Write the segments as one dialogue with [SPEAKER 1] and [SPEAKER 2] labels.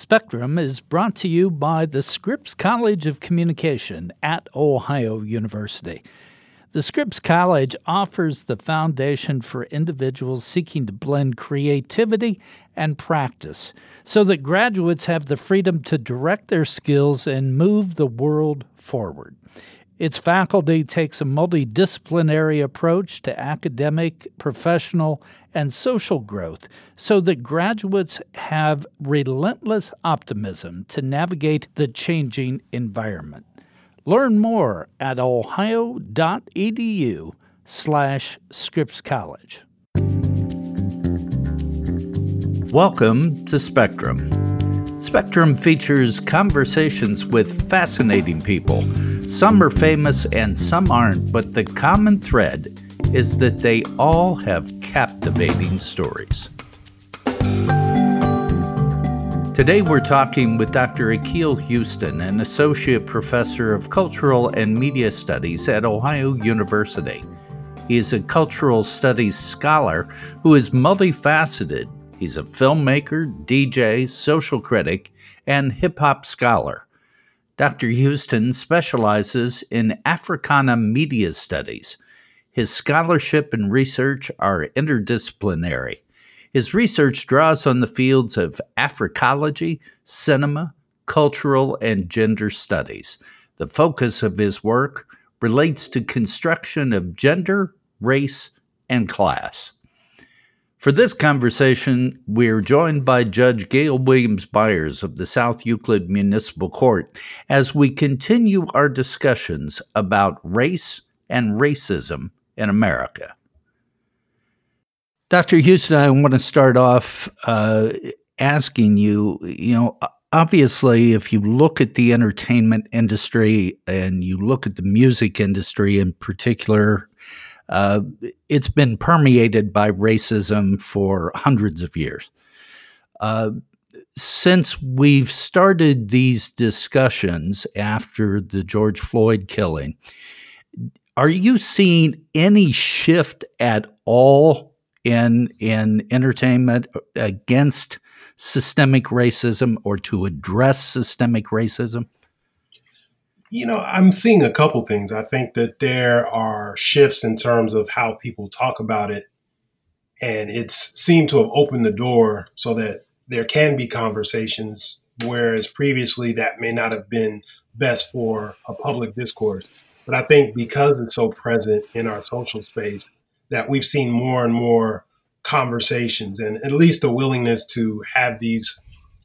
[SPEAKER 1] Spectrum is brought to you by the Scripps College of Communication at Ohio University. The Scripps College offers the foundation for individuals seeking to blend creativity and practice so that graduates have the freedom to direct their skills and move the world forward. Its faculty takes a multidisciplinary approach to academic, professional, and social growth so that graduates have relentless optimism to navigate the changing environment. Learn more at ohio.edu slash Scripps College. Welcome to Spectrum. Spectrum features conversations with fascinating people. Some are famous and some aren't, but the common thread is that they all have captivating stories. Today we're talking with Dr. Akil Houston, an associate professor of cultural and media studies at Ohio University. He is a cultural studies scholar who is multifaceted He's a filmmaker, DJ, social critic, and hip hop scholar. Dr. Houston specializes in Africana media studies. His scholarship and research are interdisciplinary. His research draws on the fields of Africology, cinema, cultural, and gender studies. The focus of his work relates to construction of gender, race, and class. For this conversation, we're joined by Judge Gayle Williams Byers of the South Euclid Municipal Court as we continue our discussions about race and racism in America. Dr. Houston, I want to start off uh, asking you, you know, obviously, if you look at the entertainment industry and you look at the music industry in particular, uh, it's been permeated by racism for hundreds of years. Uh, since we've started these discussions after the George Floyd killing, are you seeing any shift at all in in entertainment against systemic racism or to address systemic racism?
[SPEAKER 2] You know, I'm seeing a couple things. I think that there are shifts in terms of how people talk about it. And it's seemed to have opened the door so that there can be conversations, whereas previously that may not have been best for a public discourse. But I think because it's so present in our social space, that we've seen more and more conversations and at least a willingness to have these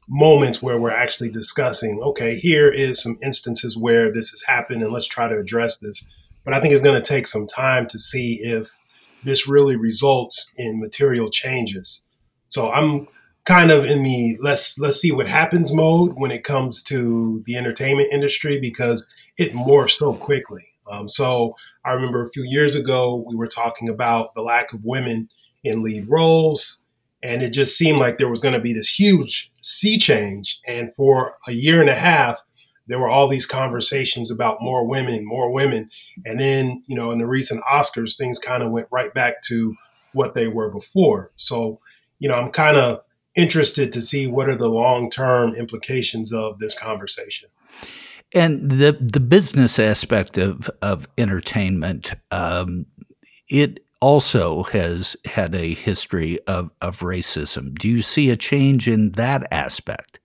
[SPEAKER 2] moments where we're actually discussing, okay, here is some instances where this has happened and let's try to address this. But I think it's going to take some time to see if this really results in material changes. So I'm kind of in the let's let's see what happens mode when it comes to the entertainment industry because it morphs so quickly. Um, so I remember a few years ago we were talking about the lack of women in lead roles. And it just seemed like there was going to be this huge sea change. And for a year and a half, there were all these conversations about more women, more women. And then, you know, in the recent Oscars, things kind of went right back to what they were before. So, you know, I'm kind of interested to see what are the long term implications of this conversation.
[SPEAKER 1] And the the business aspect of of entertainment, um, it also has had a history of, of racism. Do you see a change in that aspect?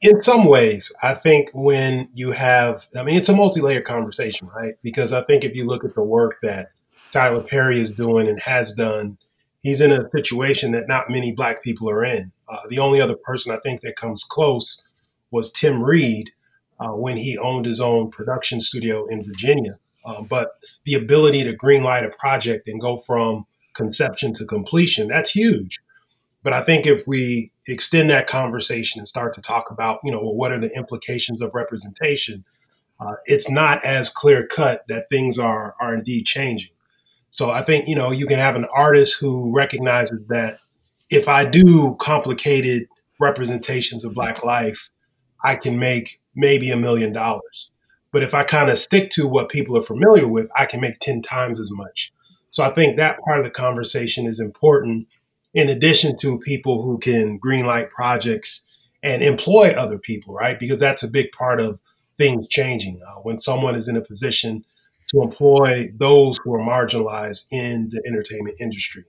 [SPEAKER 2] In some ways, I think when you have, I mean, it's a multi layered conversation, right? Because I think if you look at the work that Tyler Perry is doing and has done, he's in a situation that not many black people are in. Uh, the only other person I think that comes close was Tim Reid uh, when he owned his own production studio in Virginia. Um, but the ability to greenlight a project and go from conception to completion, that's huge. But I think if we extend that conversation and start to talk about, you know, well, what are the implications of representation, uh, it's not as clear cut that things are are indeed changing. So I think you know you can have an artist who recognizes that if I do complicated representations of Black life, I can make maybe a million dollars. But if I kind of stick to what people are familiar with, I can make 10 times as much. So I think that part of the conversation is important in addition to people who can greenlight projects and employ other people, right? Because that's a big part of things changing. Uh, when someone is in a position to employ those who are marginalized in the entertainment industry.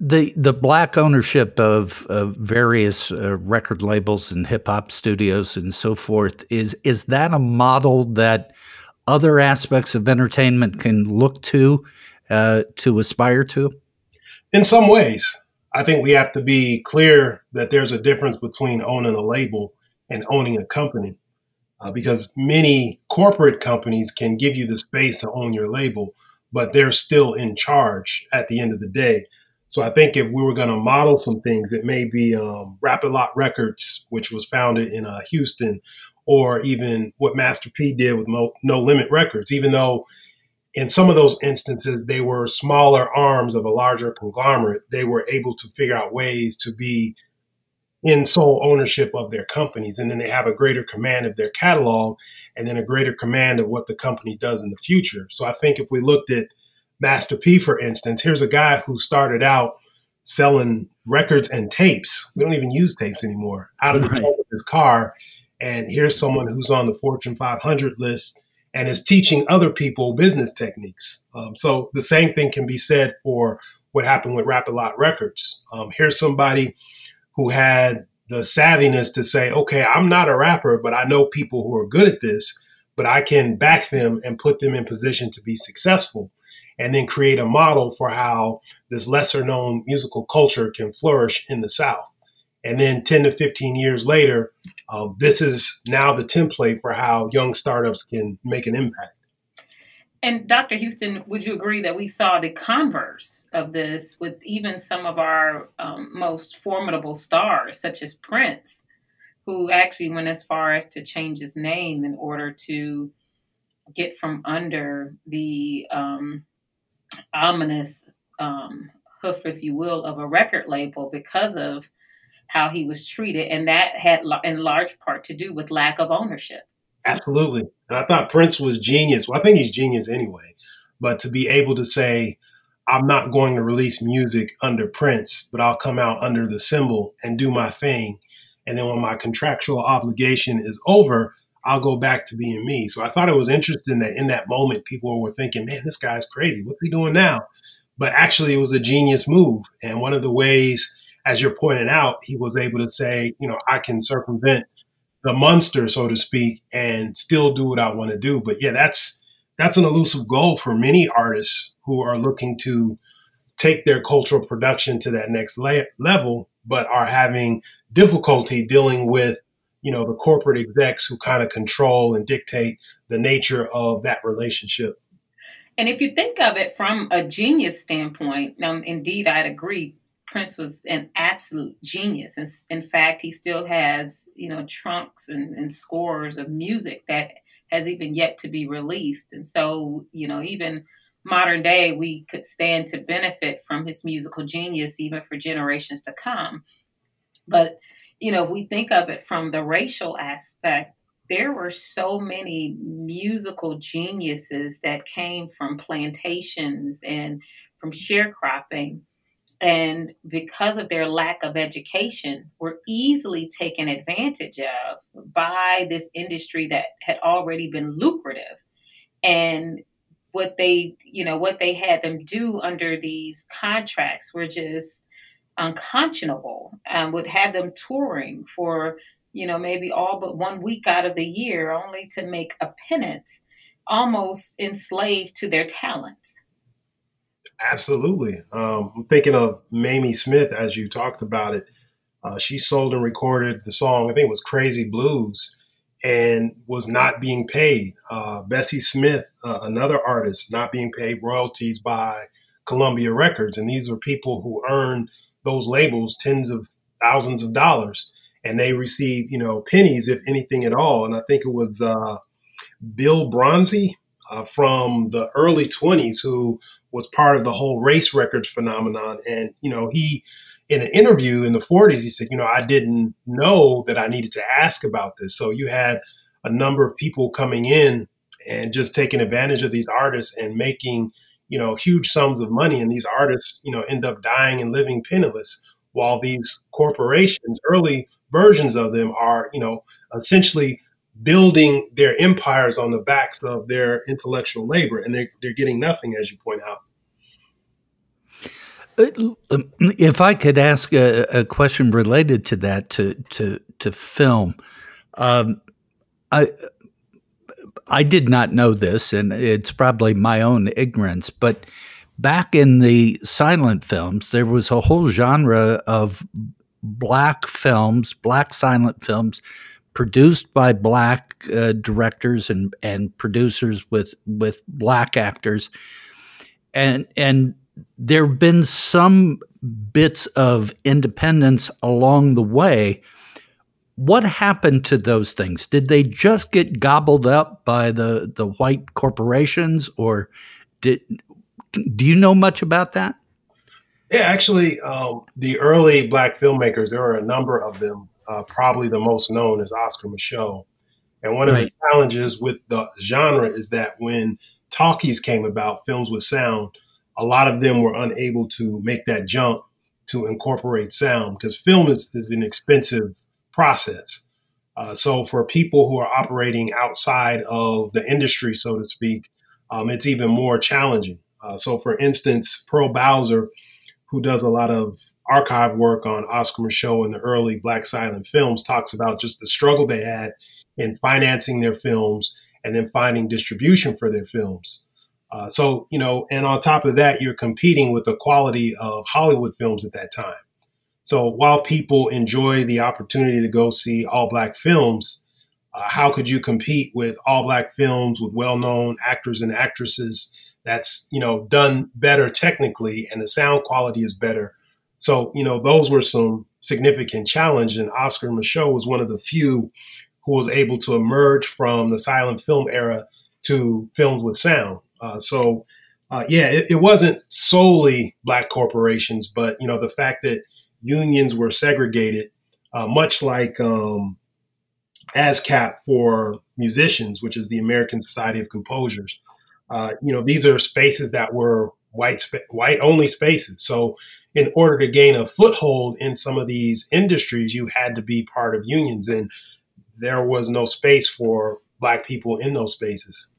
[SPEAKER 1] The the black ownership of, of various uh, record labels and hip hop studios and so forth is is that a model that other aspects of entertainment can look to uh, to aspire to?
[SPEAKER 2] In some ways, I think we have to be clear that there's a difference between owning a label and owning a company uh, because many corporate companies can give you the space to own your label, but they're still in charge at the end of the day. So I think if we were going to model some things, it may be um, Rap A Lot Records, which was founded in uh, Houston, or even what Master P did with Mo- No Limit Records, even though in some of those instances they were smaller arms of a larger conglomerate, they were able to figure out ways to be in sole ownership of their companies. And then they have a greater command of their catalog and then a greater command of what the company does in the future. So I think if we looked at Master P, for instance, here's a guy who started out selling records and tapes. We don't even use tapes anymore out of the right. trunk of his car. And here's someone who's on the Fortune 500 list and is teaching other people business techniques. Um, so the same thing can be said for what happened with Rap A Lot Records. Um, here's somebody who had the savviness to say, okay, I'm not a rapper, but I know people who are good at this, but I can back them and put them in position to be successful and then create a model for how this lesser known musical culture can flourish in the South. And then 10 to 15 years later, um, this is now the template for how young startups can make an impact.
[SPEAKER 3] And Dr. Houston, would you agree that we saw the converse of this with even some of our um, most formidable stars, such as Prince, who actually went as far as to change his name in order to get from under the um, ominous um, hoof, if you will, of a record label because of how he was treated. And that had in large part to do with lack of ownership.
[SPEAKER 2] Absolutely. And I thought Prince was genius. Well, I think he's genius anyway. But to be able to say, I'm not going to release music under Prince, but I'll come out under the symbol and do my thing. And then when my contractual obligation is over, I'll go back to being me. So I thought it was interesting that in that moment, people were thinking, man, this guy's crazy. What's he doing now? But actually, it was a genius move. And one of the ways, as you're pointing out, he was able to say, you know, I can circumvent the monster, so to speak, and still do what I want to do. But yeah, that's that's an elusive goal for many artists who are looking to take their cultural production to that next la- level, but are having difficulty dealing with you know the corporate execs who kind of control and dictate the nature of that relationship.
[SPEAKER 3] And if you think of it from a genius standpoint, um, indeed, I'd agree. Prince was an absolute genius. And in fact, he still has, you know, trunks and, and scores of music that has even yet to be released. And so, you know, even modern day, we could stand to benefit from his musical genius even for generations to come. But, you know, if we think of it from the racial aspect, there were so many musical geniuses that came from plantations and from sharecropping and because of their lack of education were easily taken advantage of by this industry that had already been lucrative. And what they you know what they had them do under these contracts were just unconscionable and would have them touring for you know maybe all but one week out of the year only to make a pittance almost enslaved to their talents
[SPEAKER 2] Absolutely. Um, I'm thinking of Mamie Smith as you talked about it. Uh, she sold and recorded the song, I think it was Crazy Blues, and was not being paid. Uh, Bessie Smith, uh, another artist, not being paid royalties by Columbia Records. And these were people who earned those labels tens of thousands of dollars. And they received, you know, pennies, if anything at all. And I think it was uh, Bill Broonzy uh, from the early 20s who was part of the whole race records phenomenon. And, you know, he, in an interview in the 40s, he said, you know, I didn't know that I needed to ask about this. So you had a number of people coming in and just taking advantage of these artists and making, you know, huge sums of money. And these artists, you know, end up dying and living penniless while these corporations, early versions of them, are you know essentially building their empires on the backs of their intellectual labor, and they're, they're getting nothing, as you point out.
[SPEAKER 1] Uh, if I could ask a, a, question related to that, to to to film, um, I I did not know this, and it's probably my own ignorance, but back in the silent films, there was a whole genre of black films, black silent films, produced by black uh, directors and and producers with with black actors, and and there have been some bits of independence along the way. What happened to those things? Did they just get gobbled up by the, the white corporations, or did do you know much about that?
[SPEAKER 2] Yeah, actually, um, the early black filmmakers, there were a number of them. Uh, probably the most known is Oscar Micheaux. And one of the challenges with the genre is that when talkies came about, films with sound, a lot of them were unable to make that jump to incorporate sound because film is, is, an expensive process. Uh, so for people who are operating outside of the industry, so to speak, um, it's even more challenging. Uh, so for instance, Pearl Bowser, who does a lot of archive work on Oscar Micheaux and the early Black silent films, talks about just the struggle they had in financing their films and then finding distribution for their films. Uh, so, you know, and on top of that, you're competing with the quality of Hollywood films at that time. So while people enjoy the opportunity to go see all black films, uh, how could you compete with all black films with well known actors and actresses that's, you know, done better technically and the sound quality is better? So, you know, those were some significant challenge. And Oscar Micheaux was one of the few who was able to emerge from the silent film era to films with sound. Uh, so, uh, yeah, it, it, wasn't solely black corporations, but you know the fact that unions were segregated, uh, much like um, ASCAP for musicians, which is the American Society of Composers. Uh, you know, these are spaces that were white white only spaces. So, in order to gain a foothold in some of these industries, you had to be part of unions, and there was no space for black people in those spaces.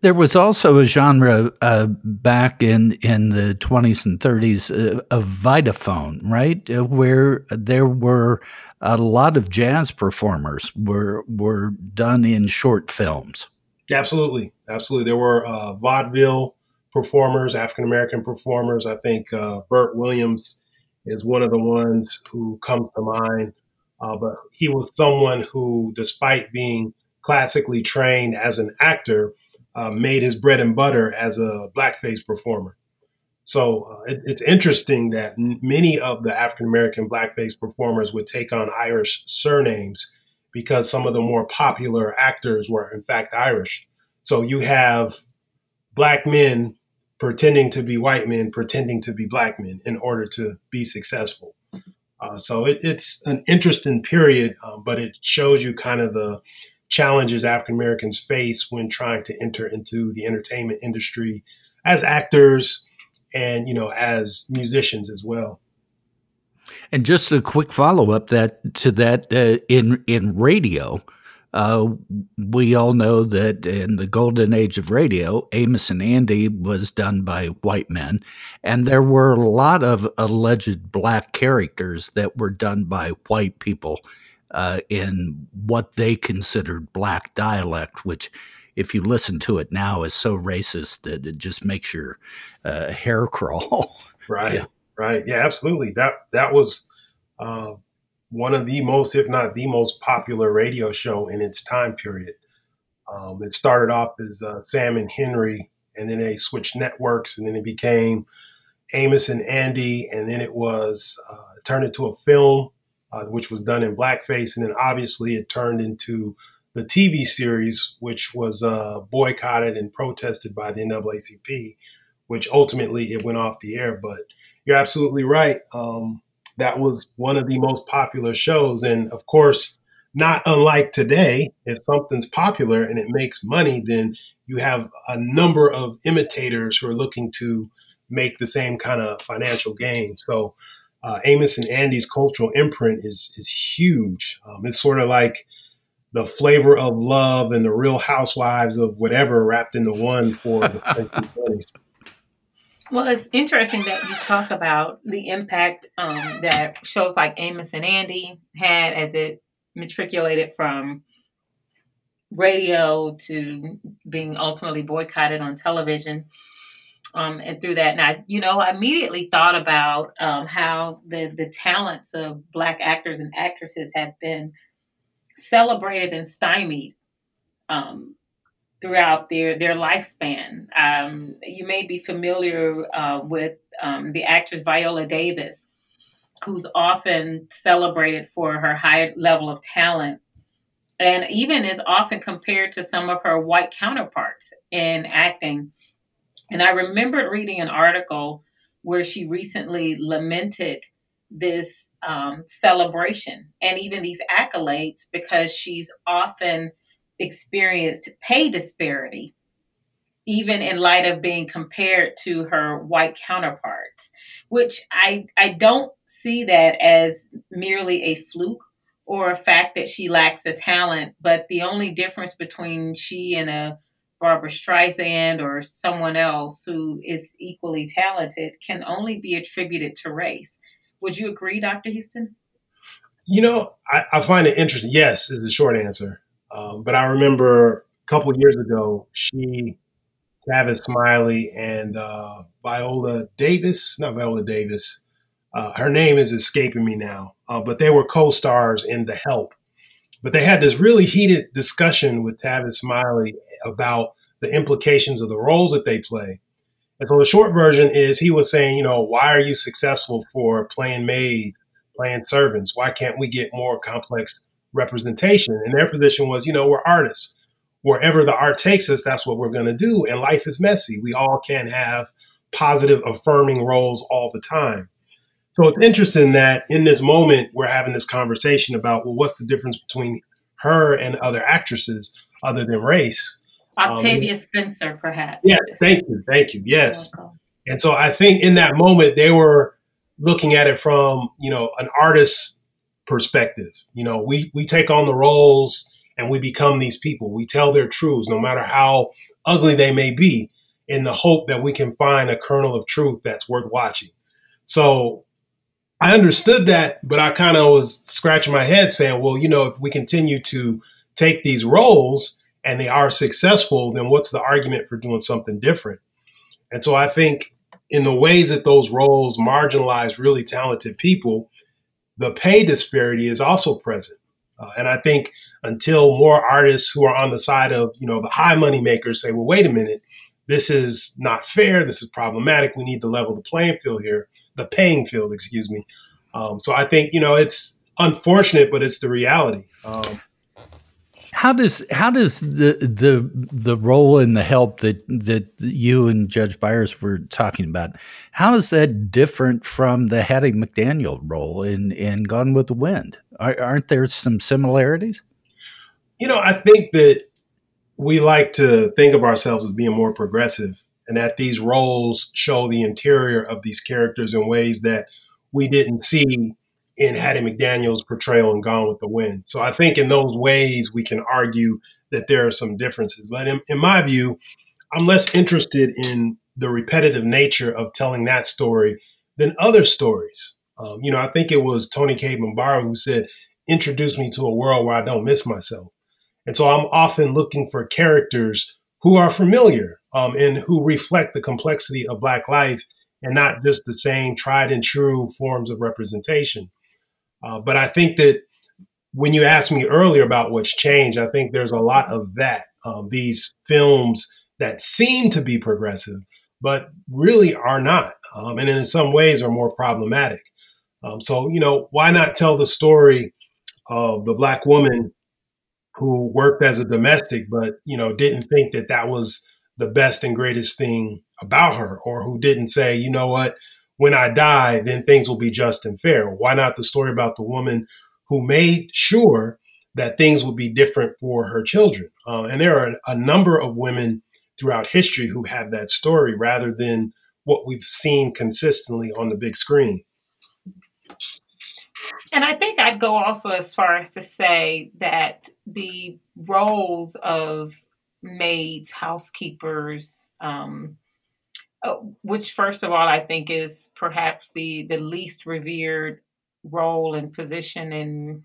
[SPEAKER 1] There was also a genre uh, back in, in the 20s and 30s uh, of Vitaphone, right? Uh, where there were a lot of jazz performers were were done in short films.
[SPEAKER 2] Absolutely, absolutely. There were uh, vaudeville performers, African American performers. I think uh, Bert Williams is one of the ones who comes to mind. Uh, but he was someone who, despite being classically trained as an actor, uh, made his bread and butter as a blackface performer. So uh, it, it's interesting that many of the African American blackface performers would take on Irish surnames because some of the more popular actors were, in fact, Irish. So you have black men pretending to be white men, pretending to be black men in order to be successful. Uh, so it, it's an interesting period, um, but it shows you kind of the challenges African Americans face when trying to enter into the entertainment industry as actors and you know as musicians as well.
[SPEAKER 1] And just a quick follow up that to that uh, in in radio, uh, we all know that in the golden age of radio, Amos and Andy was done by white men, and there were a lot of alleged black characters that were done by white people uh, in what they considered black dialect, which, if you listen to it now, is so racist that it just makes your uh, hair crawl.
[SPEAKER 2] right, yeah. Right, yeah, absolutely. That that was uh, one of the most, if not the most popular radio show in its time period. Um, it started off as uh, Sam and Henry, and then they switched networks, and then it became Amos and Andy, and then it was uh, turned into a film uh, which was done in blackface, and then obviously it turned into the TV series, which was uh, boycotted and protested by the NAACP, which ultimately it went off the air. But you're absolutely right. Um, that was one of the most popular shows, and of course, not unlike today, if something's popular and it makes money, then you have a number of imitators who are looking to make the same kind of financial gain. So uh, Amos and Andy's cultural imprint is is huge. Um, it's sort of like the flavor of love and the Real Housewives of whatever wrapped into one for the 1920s.
[SPEAKER 3] Well, it's interesting that you talk about the impact um, that shows like Amos and Andy had as it matriculated from radio to being ultimately boycotted on television. Um, and through that, now you know, I immediately thought about um, how the the talents of black actors and actresses have been celebrated and stymied um, throughout their their lifespan. Um, you may be familiar uh, with um, the actress Viola Davis, who's often celebrated for her high level of talent and even is often compared to some of her white counterparts in acting. And I remembered reading an article where she recently lamented this um, celebration and even these accolades because she's often experienced pay disparity, even in light of being compared to her white counterparts, which I, I don't see that as merely a fluke or a fact that she lacks a talent, but the only difference between she and a Barbara Streisand or someone else who is equally talented can only be attributed to race. Would you agree, Dr. Houston?
[SPEAKER 2] You know, I, I find it interesting. Yes, is the short answer. Um, but I remember a couple years ago, she, Tavis Smiley, and uh, Viola Davis, not Viola Davis, uh, her name is escaping me now, uh, but they were co stars in The Help. But they had this really heated discussion with Tavis Smiley about the implications of the roles that they play. And so the short version is he was saying, you know, why are you successful for playing maids, playing servants? Why can't we get more complex representation? And their position was, you know, we're artists. Wherever the art takes us, that's what we're going to do. And life is messy. We all can't have positive, affirming roles all the time. So it's interesting that in this moment, we're having this conversation about, well, what's the difference between her and other actresses other than race?
[SPEAKER 3] Octavia um, Spencer, perhaps.
[SPEAKER 2] Yes, thank you, thank you. Yes, and so I think in that moment they were looking at it from you know an artist's perspective. You know, we we take on the roles and we become these people. We tell their truths, no matter how ugly they may be, in the hope that we can find a kernel of truth that's worth watching. So I understood that, but I kind of was scratching my head saying, well, you know, if we continue to take these roles and they are successful, then what's the argument for doing something different? And so I think in the ways that those roles marginalize really talented people, the pay disparity is also present. Uh, and I think until more artists who are on the side of, you know, the high money makers say, well, wait a minute, this is not fair, this is problematic, we need to level the playing field here, the paying field, excuse me. Um, so I think, you know, it's unfortunate, but it's the reality. Um,
[SPEAKER 1] how does how does the the the role and the help that that you and Judge Byers were talking about how is that different from the Hattie McDaniel role in in Gone with the Wind? Are, aren't there some similarities?
[SPEAKER 2] You know, I think that we like to think of ourselves as being more progressive, and that these roles show the interior of these characters in ways that we didn't see in Hattie McDaniel's portrayal in Gone with the Wind. So I think in those ways we can argue that there are some differences. But in, in my view, I'm less interested in the repetitive nature of telling that story than other stories. Um, you know, I think it was Toni Cade Bambara who said, introduce me to a world where I don't miss myself. And so I'm often looking for characters who are familiar um, and who reflect the complexity of Black life and not just the same tried and true forms of representation. Uh, but I think that when you asked me earlier about what's changed, I think there's a lot of that. Um, these films that seem to be progressive, but really are not, um, and in some ways are more problematic. Um, so, you know, why not tell the story of the black woman who worked as a domestic, but you know, didn't think that that was the best and greatest thing about her, or who didn't say, you know what, when I die, then things will be just and fair. Why not the story about the woman who made sure that things would be different for her children? Uh, and there are a number of women throughout history who have that story rather than what we've seen consistently on the big screen.
[SPEAKER 3] And I think I'd go also as far as to say that the roles of maids, housekeepers, um, which first of all I think is perhaps the the least revered role and position in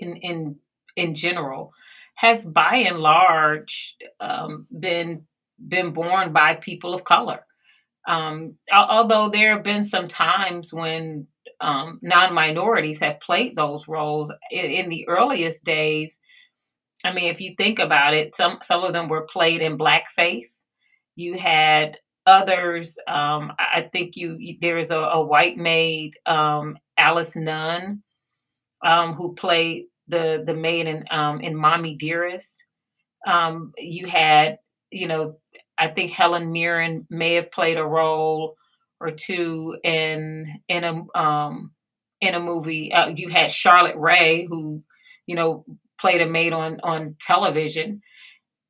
[SPEAKER 3] in in in general, has by and large um, been been borne by people of color. Um, although there have been some times when um, non-minorities have played those roles in, in, the earliest days. I mean, if you think about it, some some of them were played in blackface. You had others. Um, I think you, there is a, a, white maid, um, Alice Nunn, um, who played the the maid in um, in Mommie Dearest. Um, you had, you know, I think Helen Mirren may have played a role or two in in a um, in a movie. Uh, you had Charlotte Rae, who you know played a maid on on television.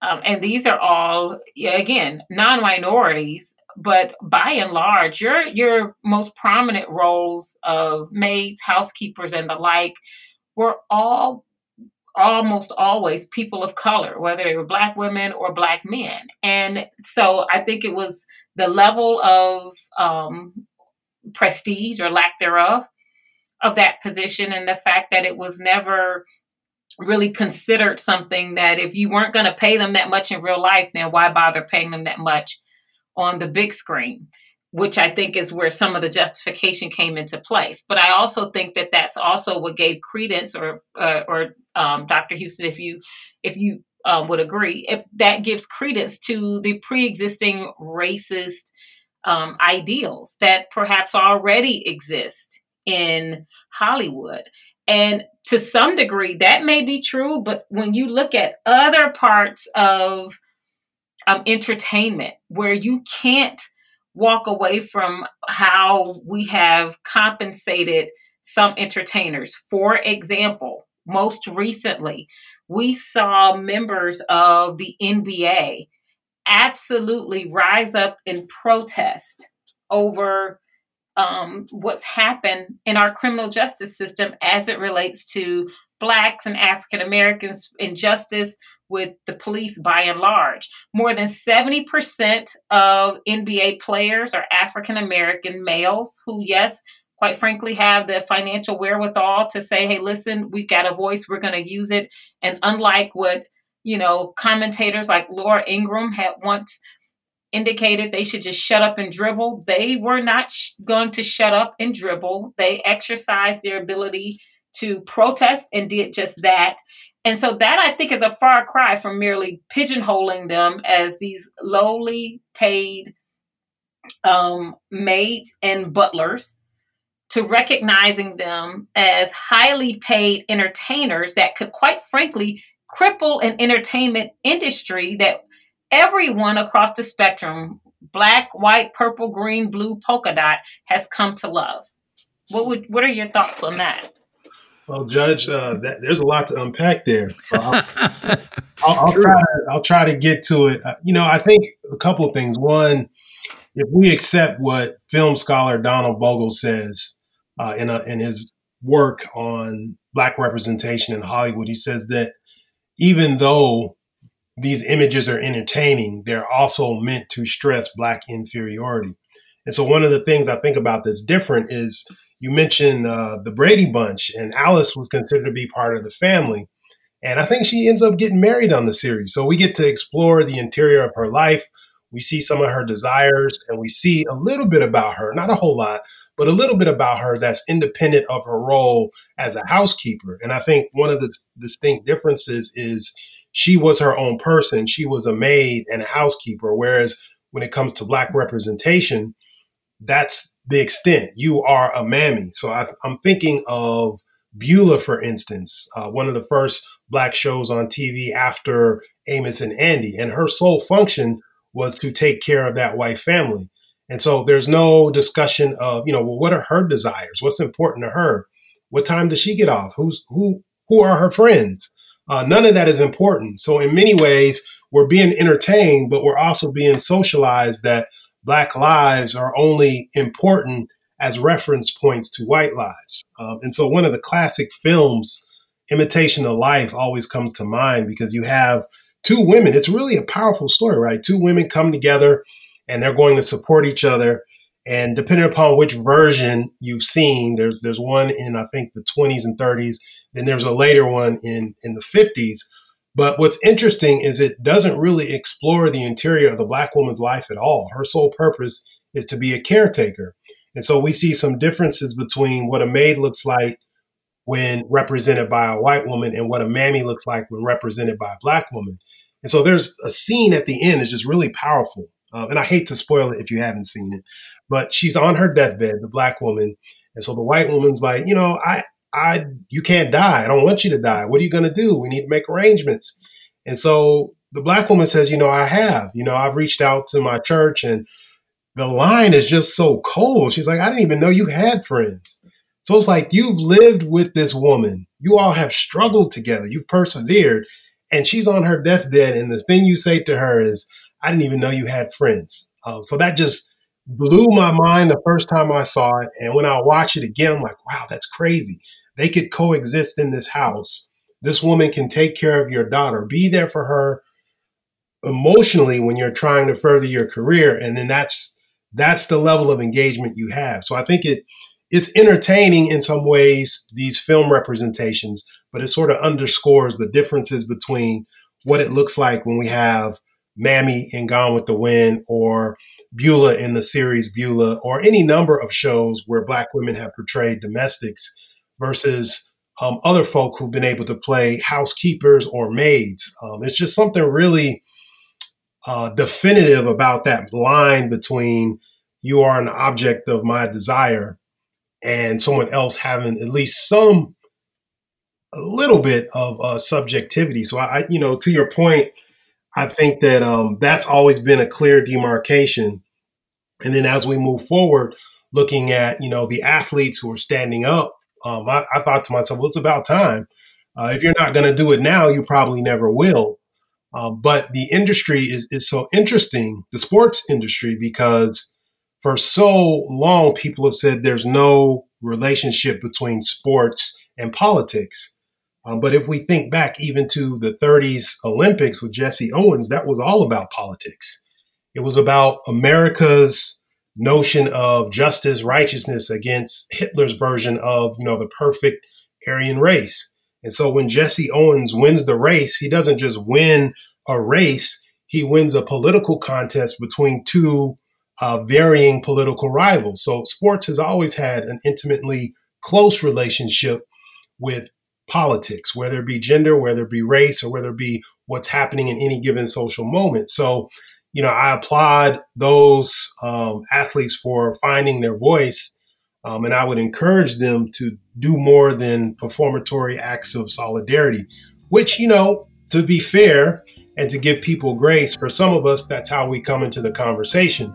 [SPEAKER 3] Um, and these are all again non-minorities but by and large your your most prominent roles of maids housekeepers and the like were all almost always people of color, whether they were black women or black men. And so I think it was the level of um, prestige or lack thereof of that position and the fact that it was never really considered something that if you weren't going to pay them that much in real life, then why bother paying them that much on the big screen? which I think is where some of the justification came into place. But I also think that that's also what gave credence, or uh, or um, Dr. Houston, if you if you um, would agree, if that gives credence to the pre-existing racist um, ideals that perhaps already exist in Hollywood. And to some degree, that may be true, but when you look at other parts of um, entertainment where you can't walk away from how we have compensated some entertainers. For example, most recently, we saw members of the NBA absolutely rise up in protest over um, what's happened in our criminal justice system as it relates to Blacks and African Americans in justice, with the police by and large. More than 70% of NBA players are African American males who, yes, quite frankly, have the financial wherewithal to say, hey, listen, we've got a voice, we're going to use it. And unlike what, you know, commentators like Laura Ingraham had once indicated they should just shut up and dribble, they were not sh- going to shut up and dribble. They exercised their ability to protest and did just that. And so that I think is a far cry from merely pigeonholing them as these lowly paid um, maids and butlers to recognizing them as highly paid entertainers that could quite frankly cripple an entertainment industry that everyone across the spectrum black white purple green blue polka dot has come to love what would what are your thoughts on that
[SPEAKER 2] well, Judge, uh, that, there's a lot to unpack there. So I'll, I'll, I'll, try, I'll, try, to get to it. Uh, you know, I think a couple of things. One, if we accept what film scholar Donald Bogle says uh, in, a, in his work on Black representation in Hollywood, he says that even though these images are entertaining, they're also meant to stress Black inferiority. And so, one of the things I think about that's different is you mentioned uh, the Brady Bunch, and Alice was considered to be part of the family. And I think she ends up getting married on the series. So we get to explore the interior of her life. We see some of her desires, and we see a little bit about her, not a whole lot, but a little bit about her that's independent of her role as a housekeeper. And I think one of the distinct differences is she was her own person. She was a maid and a housekeeper. Whereas when it comes to Black representation, that's the extent you are a mammy. So I, am thinking of Beulah, for instance, uh, one of the first black shows on TV after Amos and Andy, and her sole function was to take care of that white family. And so there's no discussion of, you know, well, what are her desires? What's important to her? What time does she get off? Who's who? Who are her friends? Uh, none of that is important. So in many ways, we're being entertained, but we're also being socialized that Black lives are only important as reference points to white lives. Um, and so one of the classic films, Imitation of Life, always comes to mind because you have two women. It's really a powerful story, right? Two women come together and they're going to support each other. And depending upon which version you've seen, there's there's one in I think the 20s and 30s, then there's a later one in in the 50s. But what's interesting is it doesn't really explore the interior of the black woman's life at all. Her sole purpose is to be a caretaker. And so we see some differences between what a maid looks like when represented by a white woman and what a mammy looks like when represented by a black woman. And so there's a scene at the end is just really powerful. Um, and I hate to spoil it if you haven't seen it, but she's on her deathbed, the black woman. And so the white woman's like, you know, I, I, you can't die. I don't want you to die. What are you going to do? We need to make arrangements. And so the black woman says, you know, I have, you know, I've reached out to my church and the line is just so cold. She's like, I didn't even know you had friends. So it's like you've lived with this woman. You all have struggled together. You've persevered. And she's on her deathbed. And the thing you say to her is, I didn't even know you had friends. Um, so that just blew my mind the first time I saw it. And when I watch it again, I'm like, wow, that's crazy. They could coexist in this house. This woman can take care of your daughter, be there for her emotionally when you're trying to further your career. And then that's that's the level of engagement you have. So I think it it's entertaining in some ways these film representations, but it sort of underscores the differences between what it looks like when we have Mammy in Gone with the Wind or Beulah in the series Beulah or any number of shows where black women have portrayed domestics versus um, other folk who've been able to play housekeepers or maids. Um, it's just something really uh, definitive about that line between you are an object of my desire and someone else having at least some a little bit of uh, subjectivity. So I, you know, to your point, I think that um, that's always been a clear demarcation. And then as we move forward, looking at you know the athletes who are standing up, um, I, I, thought to myself, well, it's about time. Uh, if you're not going to do it now, you probably never will. Uh, but the industry is, is so interesting, the sports industry, because for so long, people have said there's no relationship between sports and politics. Um, but if we think back even to the 30s Olympics with Jesse Owens, that was all about politics. It was about America's notion of justice, righteousness against Hitler's version of, you know, the perfect Aryan race. And so when Jesse Owens wins the race, he doesn't just win a race, he wins a political contest between two uh, varying political rivals. So sports has always had an intimately close relationship with politics, whether it be gender, whether it be race, or whether it be what's happening in any given social moment. So, you know, I applaud those um, athletes for finding their voice um, and I would encourage them to do more than performatory acts of solidarity, which, you know, to be fair and to give people grace, for some of us, that's how we come into the conversation.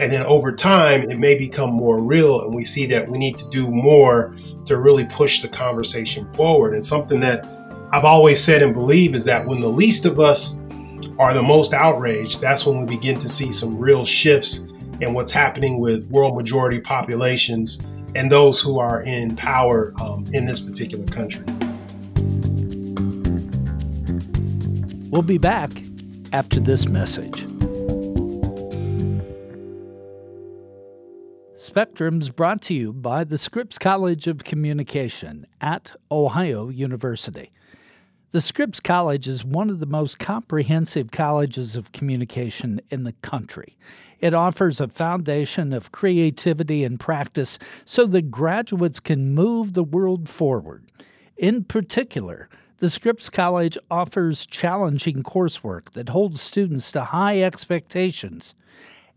[SPEAKER 2] And then over time, it may become more real, and we see that we need to do more to really push the conversation forward. And something that I've always said and believe is that when the least of us are the most outraged, that's when we begin to see some real shifts in what's happening with world majority populations and those who are in power um, in this particular country.
[SPEAKER 1] We'll be back after this message. Spectrum's brought to you by the Scripps College of Communication at Ohio University. The Scripps College is one of the most comprehensive colleges of communication in the country. It offers a foundation of creativity and practice so that graduates can move the world forward. In particular, the Scripps College offers challenging coursework that holds students to high expectations,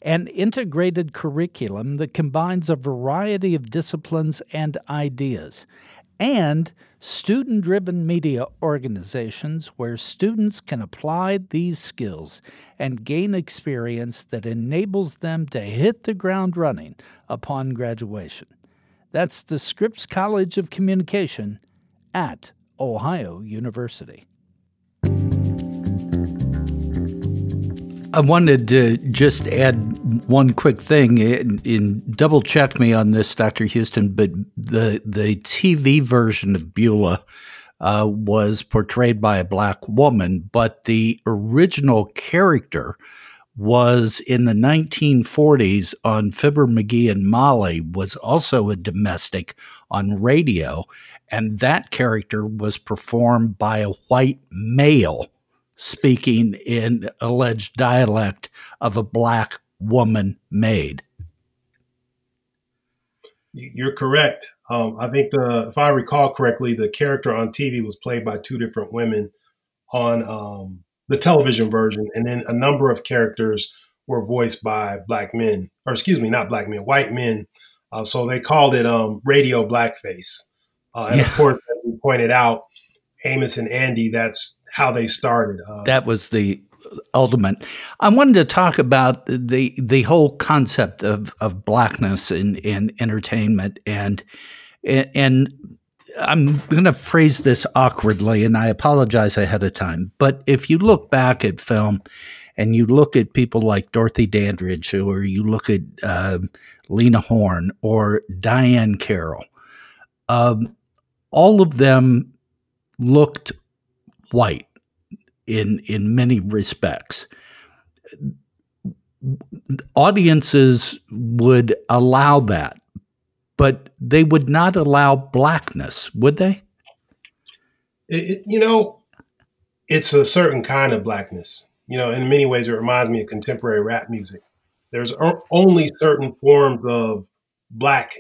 [SPEAKER 1] an integrated curriculum that combines a variety of disciplines and ideas, and student driven media organizations where students can apply these skills and gain experience that enables them to hit the ground running upon graduation. That's the Scripps College of Communication at Ohio University. I wanted to just add one quick thing in, in, double check me on this, Dr. Houston, but the the TV version of Beulah uh, was portrayed by a black woman, but the original character was in the 1940s on Fibber McGee and Molly was also a domestic on radio, and that character was performed by a white male speaking in alleged dialect of a black woman maid.
[SPEAKER 2] You're correct. Um, I think the, if I recall correctly, the character on TV was played by two different women on um, the television version, and then a number of characters were voiced by black men, or excuse me, not black men, white men. Uh, so they called it um, radio blackface. Uh, and yeah. of course, as we pointed out, Amos and Andy, that's how they started.
[SPEAKER 1] Uh, that was the ultimate. I wanted to talk about the the whole concept of of blackness in in entertainment and and I'm going to phrase this awkwardly, and I apologize ahead of time. But if you look back at film and you look at people like Dorothy Dandridge, or you look at uh, Lena Horne or Diahann Carroll, um, all of them looked white in in many respects. Audiences would allow that but they would not allow blackness, would they?
[SPEAKER 2] It, you know, it's a certain kind of blackness. You know, in many ways, it reminds me of contemporary rap music. There's only certain forms of black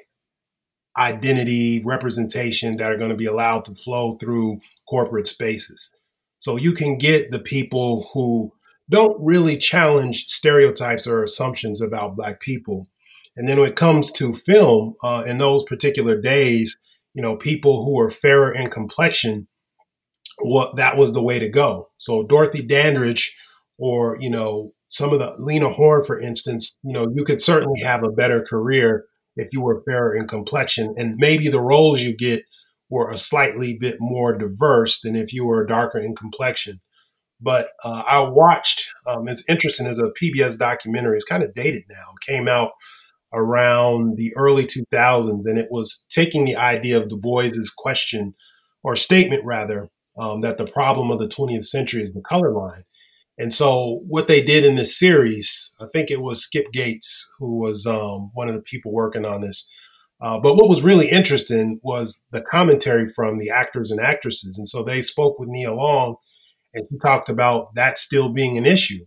[SPEAKER 2] identity representation that are going to be allowed to flow through corporate spaces. So you can get the people who don't really challenge stereotypes or assumptions about black people and then when it comes to film, uh, in those particular days, you know, people who were fairer in complexion, what that was the way to go. So Dorothy Dandridge, or you know, some of the Lena Horne, for instance, you know, you could certainly have a better career if you were fairer in complexion, and maybe the roles you get were a slightly bit more diverse than if you were darker in complexion. But uh, I watched. Um, it's interesting. as a PBS documentary. It's kind of dated now. It came out around the early 2000s, and it was taking the idea of Du Bois's question or statement rather um, that the problem of the 20th century is the color line. And so, what they did in this series, I think it was Skip Gates who was um, one of the people working on this. Uh, but what was really interesting was the commentary from the actors and actresses. And so they spoke with Nia Long, and she talked about that still being an issue.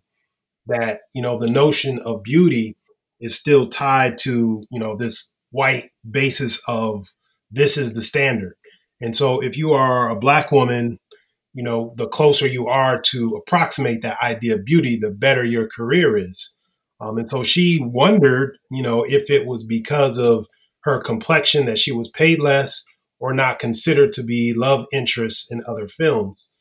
[SPEAKER 2] That you know the notion of beauty is still tied to you know this white basis of this is the standard and so if you are a black woman you know the closer you are to approximate that idea of beauty the better your career is um, and so she wondered you know if it was because of her complexion that she was paid less or not considered to be love interests in other films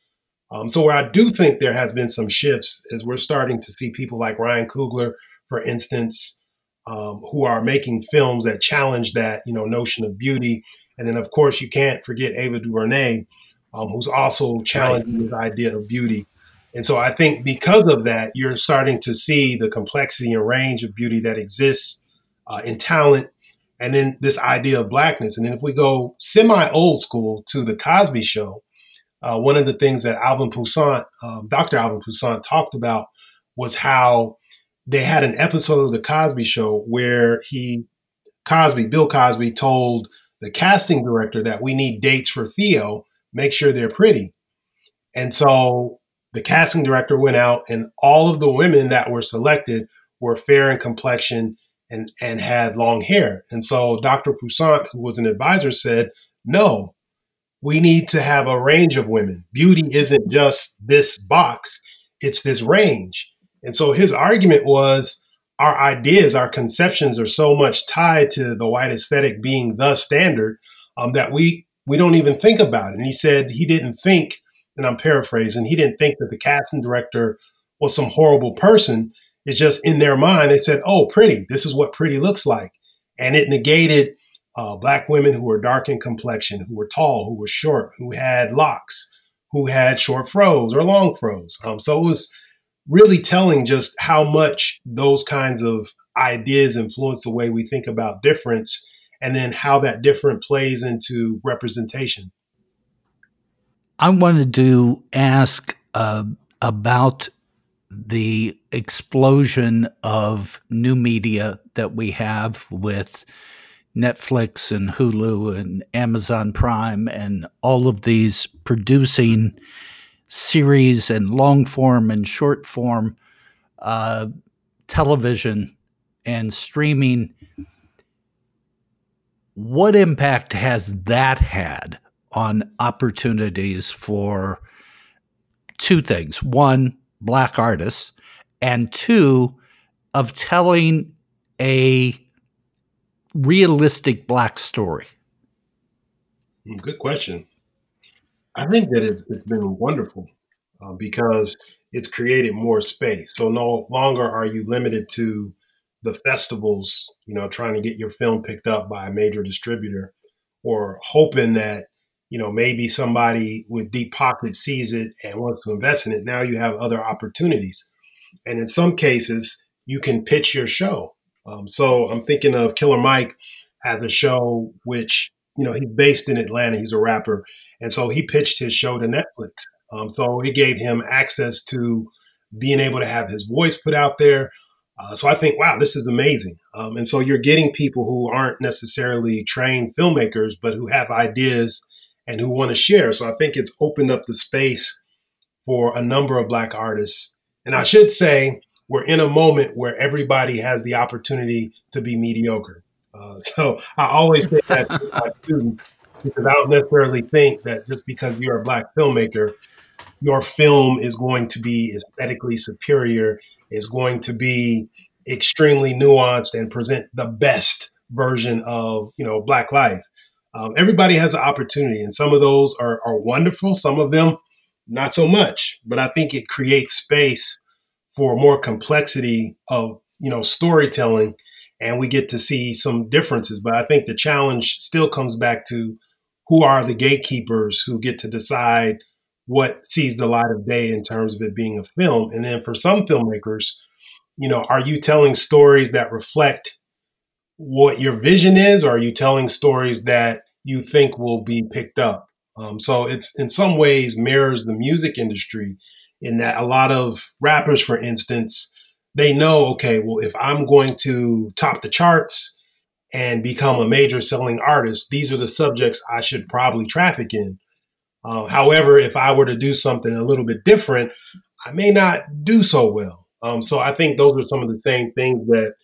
[SPEAKER 2] um, so where i do think there has been some shifts is we're starting to see people like ryan coogler for instance um, who are making films that challenge that you know notion of beauty. And then, of course, you can't forget Ava DuVernay, um, who's also challenging right. this idea of beauty. And so, I think because of that, you're starting to see the complexity and range of beauty that exists uh, in talent, and then this idea of blackness. And then, if we go semi old school to the Cosby Show, uh, one of the things that Alvin Poussaint, um, Dr. Alvin Poussaint, talked about was how they had an episode of the Cosby Show where he, Cosby, Bill Cosby, told the casting director that we need dates for Theo. Make sure they're pretty. And so the casting director went out, and all of the women that were selected were fair in complexion and and had long hair. And so Dr. Poussaint, who was an advisor, said, "No, we need to have a range of women. Beauty isn't just this box; it's this range." And so his argument was our ideas, our conceptions are so much tied to the white aesthetic being the standard um, that we we don't even think about it. And he said he didn't think, and I'm paraphrasing, he didn't think that the casting director was some horrible person. It's just in their mind they said, "Oh, pretty. This is what pretty looks like," and it negated uh, black women who were dark in complexion, who were tall, who were short, who had locks, who had short fros or long fros. Um, so it was really telling just how much those kinds of ideas influence the way we think about difference and then how that different plays into representation.
[SPEAKER 1] I wanted to ask uh, about the explosion of new media that we have with Netflix and Hulu and Amazon Prime and all of these producing series and long form and short form uh, television and streaming. What impact has that had on opportunities for two things? One, black artists, and two, of telling a realistic black story?
[SPEAKER 2] Hmm, good question. I think that it's, it's been wonderful uh, because it's created more space. So no longer are you limited to the festivals, you know, trying to get your film picked up by a major distributor or hoping that, you know, maybe somebody with deep pockets sees it and wants to invest in it. Now you have other opportunities. And in some cases, you can pitch your show. Um, so I'm thinking of Killer Mike has a show which, you know, he's based in Atlanta. He's a rapper. And so he pitched his show to Netflix. Um, so it gave him access to being able to have his voice put out there. Uh, so I think, wow, this is amazing. Um, and so you're getting people who aren't necessarily trained filmmakers, but who have ideas and who want to share. So I think it's opened up the space for a number of Black artists. And I should say, we're in a moment where everybody has the opportunity to be mediocre. Uh, so I always say that to my students because I don't necessarily think that just because you're a black filmmaker, your film is going to be aesthetically superior, is going to be extremely nuanced and present the best version of you know black life. Um, everybody has an opportunity, and some of those are, are wonderful. Some of them not so much. But I think it creates space for more complexity of you know storytelling, and we get to see some differences. But I think the challenge still comes back to who are the gatekeepers who get to decide what sees the light of day in terms of it being a film. And then for some filmmakers, you know, are you telling stories that reflect what your vision is, or are you telling stories that you think will be picked up? Um, so it's in some ways mirrors the music industry in that a lot of rappers, for instance, they know, okay, well, if I'm going to top the charts and become a major selling artist, these are the subjects I should probably traffic in. Uh, however, if I were to do something a little bit different, I may not do so well. Um, so I think those are some of the same things that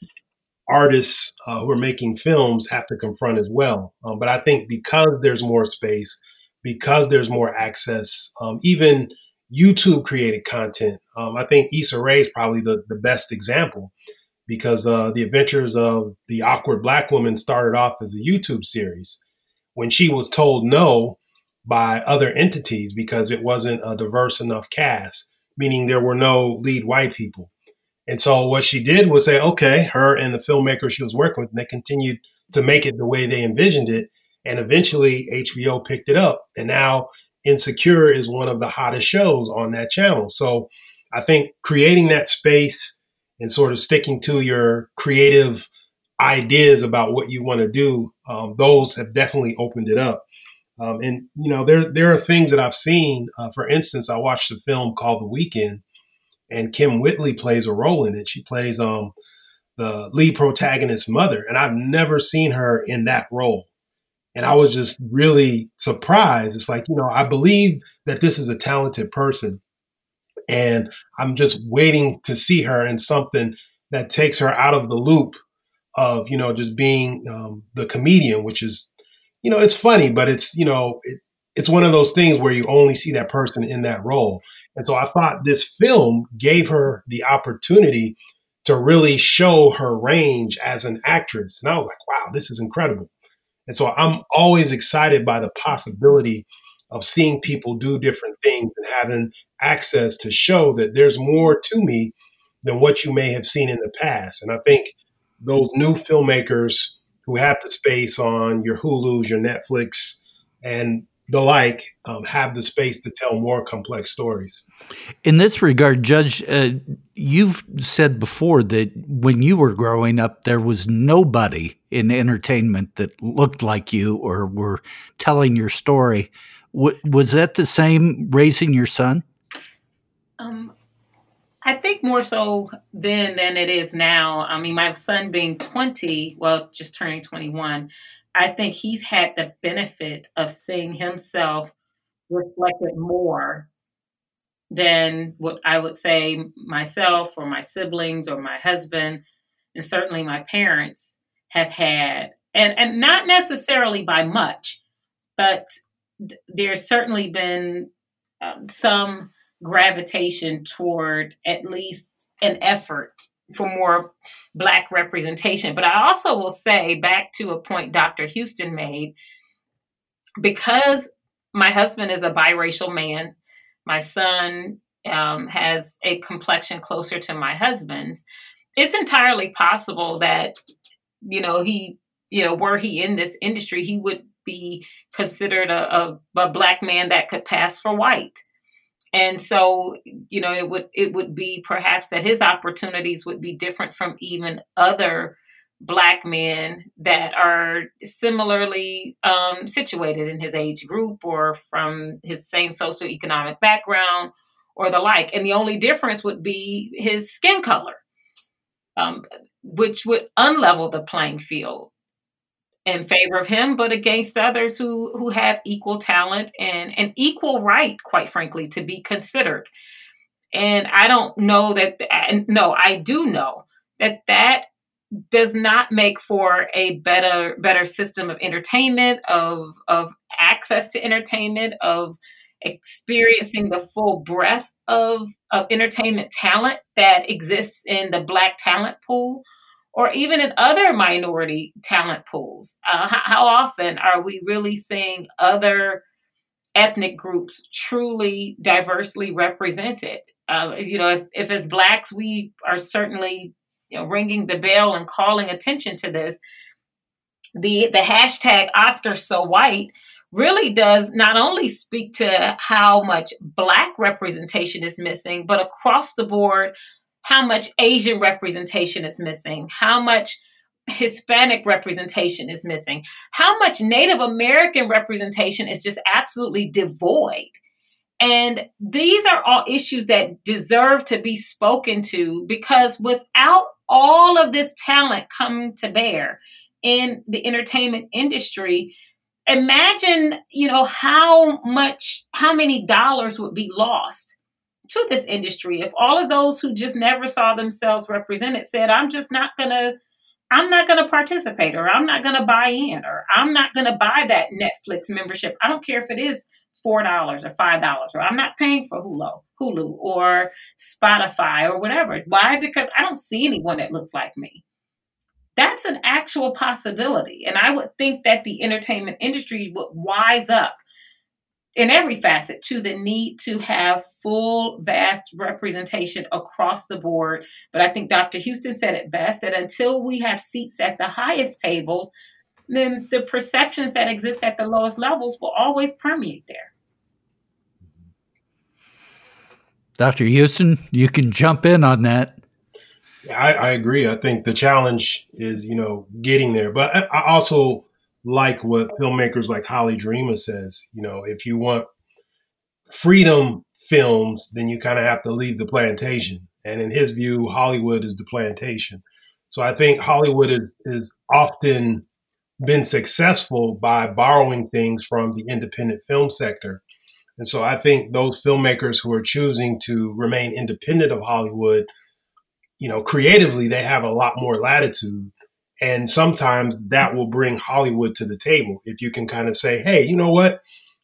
[SPEAKER 2] artists uh, who are making films have to confront as well. Um, but I think because there's more space, because there's more access, um, even YouTube created content. Um, I think Issa Rae is probably the, the best example because uh, the adventures of the awkward black woman started off as a YouTube series. When she was told no by other entities because it wasn't a diverse enough cast, meaning there were no lead white people. And so what she did was say, okay, her and the filmmaker she was working with, and they continued to make it the way they envisioned it. And eventually HBO picked it up. And now Insecure is one of the hottest shows on that channel. So I think creating that space and sort of sticking to your creative ideas about what you want to do, um, those have definitely opened it up. Um, and you know, there there are things that I've seen. Uh, for instance, I watched a film called The Weekend, and Kym Whitley plays a role in it. She plays um, the lead protagonist's mother, and I've never seen her in that role. And I was just really surprised. It's like, you know, I believe that this is a talented person. And I'm just waiting to see her in something that takes her out of the loop of, you know, just being um, the comedian, which is, you know, it's funny, but it's, you know, it, it's one of those things where you only see that person in that role. And so I thought this film gave her the opportunity to really show her range as an actress. And I was like, wow, this is incredible. And so I'm always excited by the possibility of seeing people do different things and having access to show that there's more to me than what you may have seen in the past. And I think those new filmmakers who have the space on your Hulu's, your Netflix, and the like um, have the space to tell more complex stories.
[SPEAKER 1] In this regard, Judge, uh, you've said before that when you were growing up, there was nobody in entertainment that looked like you or were telling your story. W- was that the same raising your son?
[SPEAKER 3] Um, I think more so then than it is now. I mean, my son being 20, well, just turning 21, I think he's had the benefit of seeing himself reflected more than what I would say myself or my siblings or my husband and certainly my parents have had. And, and not necessarily by much, but th- there's certainly been um, some gravitation toward at least an effort for more black representation. But I also will say back to a point Dr. Houston made, because my husband is a biracial man, my son um, has a complexion closer to my husband's, it's entirely possible that, you know, he, you know, were he in this industry, he would be considered a, a, a black man that could pass for white and so you know it would it would be perhaps that his opportunities would be different from even other black men that are similarly um, situated in his age group or from his same socioeconomic background or the like. And the only difference would be his skin color um, which would unlevel the playing field in favor of him, but against others who who have equal talent and an equal right, quite frankly, to be considered. And I don't know that. No, I do know that that does not make for a better better system of entertainment, of of access to entertainment, of experiencing the full breadth of of entertainment talent that exists in the black talent pool or even in other minority talent pools. Uh, how, how often are we really seeing other ethnic groups truly diversely represented? Uh, you know, if, if as blacks, we are certainly you know, ringing the bell and calling attention to this. The the hashtag Oscar so white really does not only speak to how much black representation is missing, but across the board, how much Asian representation is missing, how much Hispanic representation is missing, how much Native American representation is just absolutely devoid. And these are all issues that deserve to be spoken to because without all of this talent coming to bear in the entertainment industry, imagine, you know, how much, how many dollars would be lost to this industry if all of those who just never saw themselves represented said i'm just not going to i'm not going to participate or i'm not going to buy in or i'm not going to buy that netflix membership. I don't care if it is four dollars or five dollars or i'm not paying for hulu hulu or spotify or whatever. Why? Because i don't see anyone that looks like me. That's an actual possibility and i would think that the entertainment industry would wise up in every facet to the need to have full, vast representation across the board. But I think Dr. Houston said it best that until we have seats at the highest tables, then the perceptions that exist at the lowest levels will always permeate there.
[SPEAKER 1] Dr. Houston, you can jump in on that.
[SPEAKER 2] I, I agree. I think the challenge is, you know, getting there. But I also like what filmmakers like Haile Gerima says. You know, if you want freedom films, then you kind of have to leave the plantation. And in his view, Hollywood is the plantation. So I think Hollywood is is often been successful by borrowing things from the independent film sector. And so I think those filmmakers who are choosing to remain independent of Hollywood, you know, creatively they have a lot more latitude and sometimes that will bring Hollywood to the table. If you can kind of say, hey, you know what?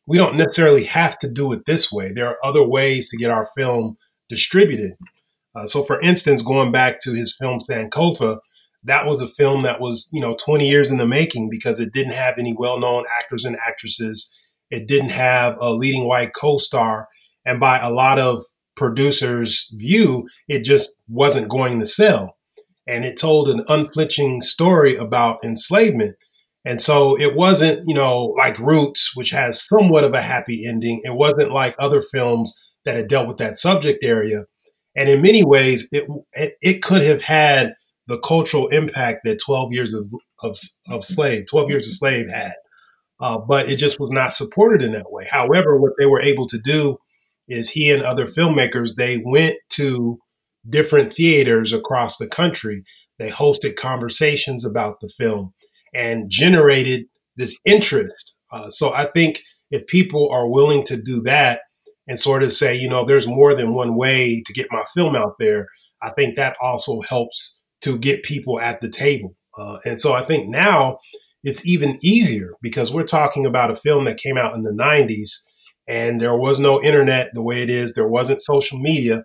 [SPEAKER 2] We don't necessarily have to do it this way. There are other ways to get our film distributed. Uh, so, for instance, going back to his film Sankofa, that was a film that was, you know, 20 years in the making because it didn't have any well known actors and actresses. It didn't have a leading white co star. And by a lot of producers' view, it just wasn't going to sell and it told an unflinching story about enslavement. And so it wasn't, you know, like Roots, which has somewhat of a happy ending. It wasn't like other films that had dealt with that subject area. And in many ways, it it, could have had the cultural impact that 12 years of, of, of slave, 12 years of slave had. Uh, but it just was not supported in that way. However, what they were able to do is he and other filmmakers, they went to different theaters across the country. They hosted conversations about the film and generated this interest. Uh, so I think if people are willing to do that and sort of say, you know, there's more than one way to get my film out there, I think that also helps to get people at the table. Uh, and so I think now it's even easier because we're talking about a film that came out in the 90s and there was no internet the way it is, there wasn't social media,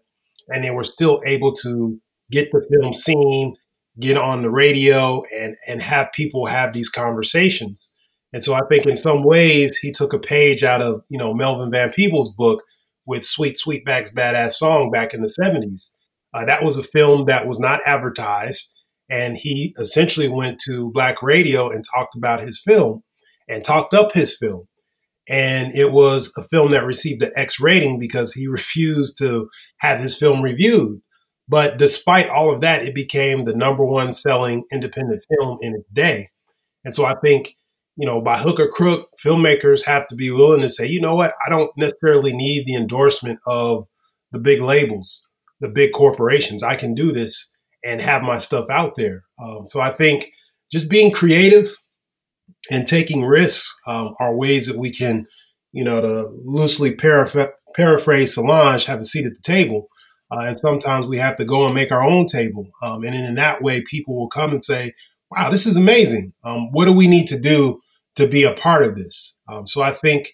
[SPEAKER 2] and they were still able to get the film seen get on the radio and and have people have these conversations. And so I think in some ways he took a page out of you know Melvin Van Peebles' book with Sweet Sweetback's Badass Song back in the 70s. Uh, that was a film that was not advertised, and he essentially went to black radio and talked about his film and talked up his film. And it was a film that received an X rating because he refused to have his film reviewed. But despite all of that, it became the number one selling independent film in its day. And so I think, you know, by hook or crook, filmmakers have to be willing to say, you know what, I don't necessarily need the endorsement of the big labels, the big corporations. I can do this and have my stuff out there. Um, so I think just being creative and taking risks um, are ways that we can, you know, to loosely paraph- paraphrase Solange, have a seat at the table uh, and sometimes we have to go and make our own table. Um, and in that way, people will come and say, wow, this is amazing. Um, what do we need to do to be a part of this? Um, so I think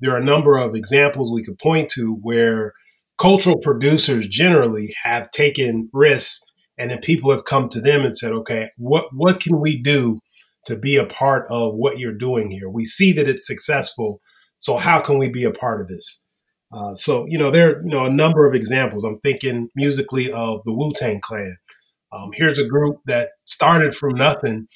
[SPEAKER 2] there are a number of examples we could point to where cultural producers generally have taken risks and then people have come to them and said, okay, what, what can we do to be a part of what you're doing here? We see that it's successful. So how can we be a part of this? Uh, so you know there you know a number of examples. I'm thinking musically of the Wu Tang Clan. Um, here's a group that started from nothing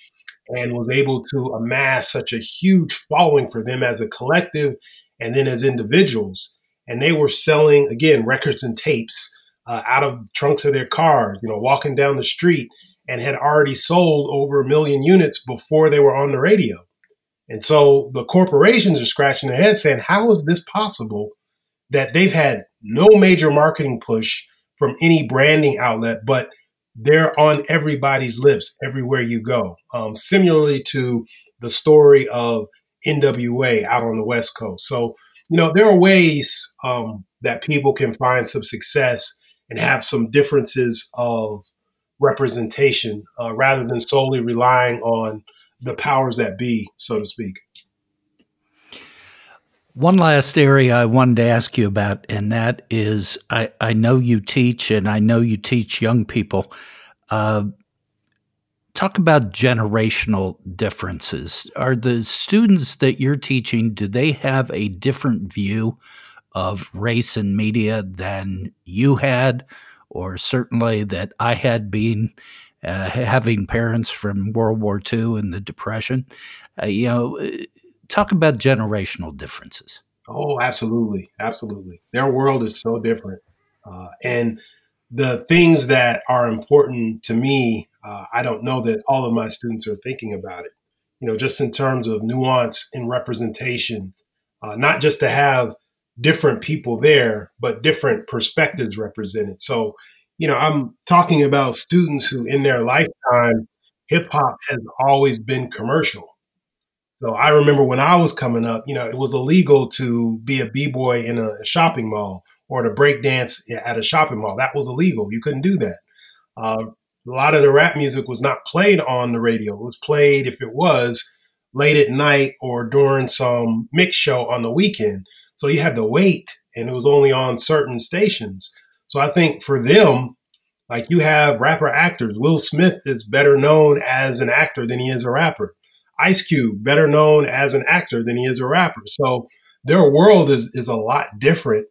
[SPEAKER 2] and was able to amass such a huge following for them as a collective and then as individuals. And they were selling again records and tapes uh, out of trunks of their cars. You know, walking down the street and had already sold over a million units before they were on the radio. And so the corporations are scratching their heads saying, how is this possible? that they've had no major marketing push from any branding outlet, but they're on everybody's lips everywhere you go. Um, similarly to the story of NWA out on the West Coast. So, you know, there are ways um, that people can find some success and have some differences of representation uh, rather than solely relying on the powers that be, so to speak.
[SPEAKER 1] One last area I wanted to ask you about, and that is I, I know you teach and I know you teach young people. Uh, talk about generational differences. Are the students that you're teaching, do they have a different view of race and media than you had, or certainly that I had been? Uh, having parents from World War II and the Depression, uh, you know, talk about generational differences.
[SPEAKER 2] Oh, absolutely, absolutely. Their world is so different, uh, and the things that are important to me, uh, I don't know that all of my students are thinking about it. You know, just in terms of nuance and representation, uh, not just to have different people there, but different perspectives represented. So, you know, I'm talking about students who, in their lifetime, hip hop has always been commercial. So I remember when I was coming up, you know, it was illegal to be a b-boy in a shopping mall or to break dance at a shopping mall. That was illegal. You couldn't do that. Uh, a lot of the rap music was not played on the radio. It was played, if it was, late at night or during some mix show on the weekend. So you had to wait, and it was only on certain stations. So I think for them, like you have rapper actors, Will Smith is better known as an actor than he is a rapper. Ice Cube, better known as an actor than he is a rapper. So their world is is a lot different.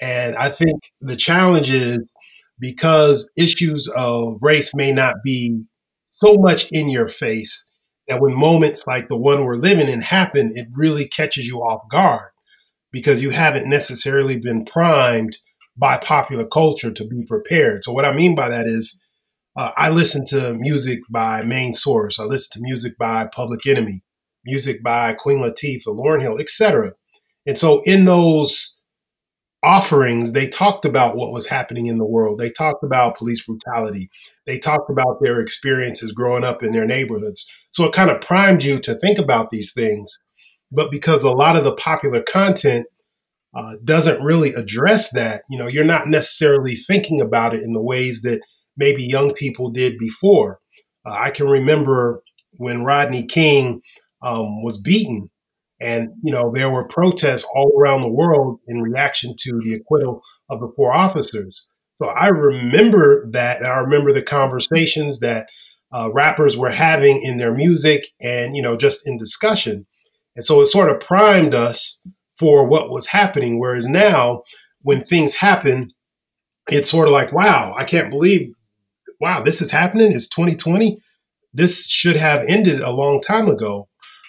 [SPEAKER 2] And I think the challenge is because issues of race may not be so much in your face that when moments like the one we're living in happen, it really catches you off guard because you haven't necessarily been primed by popular culture to be prepared. So, what I mean by that is, uh, I listen to music by Main Source, I listen to music by Public Enemy, music by Queen Latifah, Lauryn Hill, etc. And so, in those offerings, they talked about what was happening in the world. They talked about police brutality. They talked about their experiences growing up in their neighborhoods. So it kind of primed you to think about these things. But because a lot of the popular content uh, doesn't really address that, you know, you're not necessarily thinking about it in the ways that maybe young people did before. Uh, I can remember when Rodney King um, was beaten and, you know, there were protests all around the world in reaction to the acquittal of the four officers. So I remember that. And I remember the conversations that uh, rappers were having in their music and, you know, just in discussion. And so it sort of primed us for what was happening. Whereas now, when things happen, it's sort of like, wow, I can't believe, wow, this is happening. It's 2020. This should have ended a long time ago.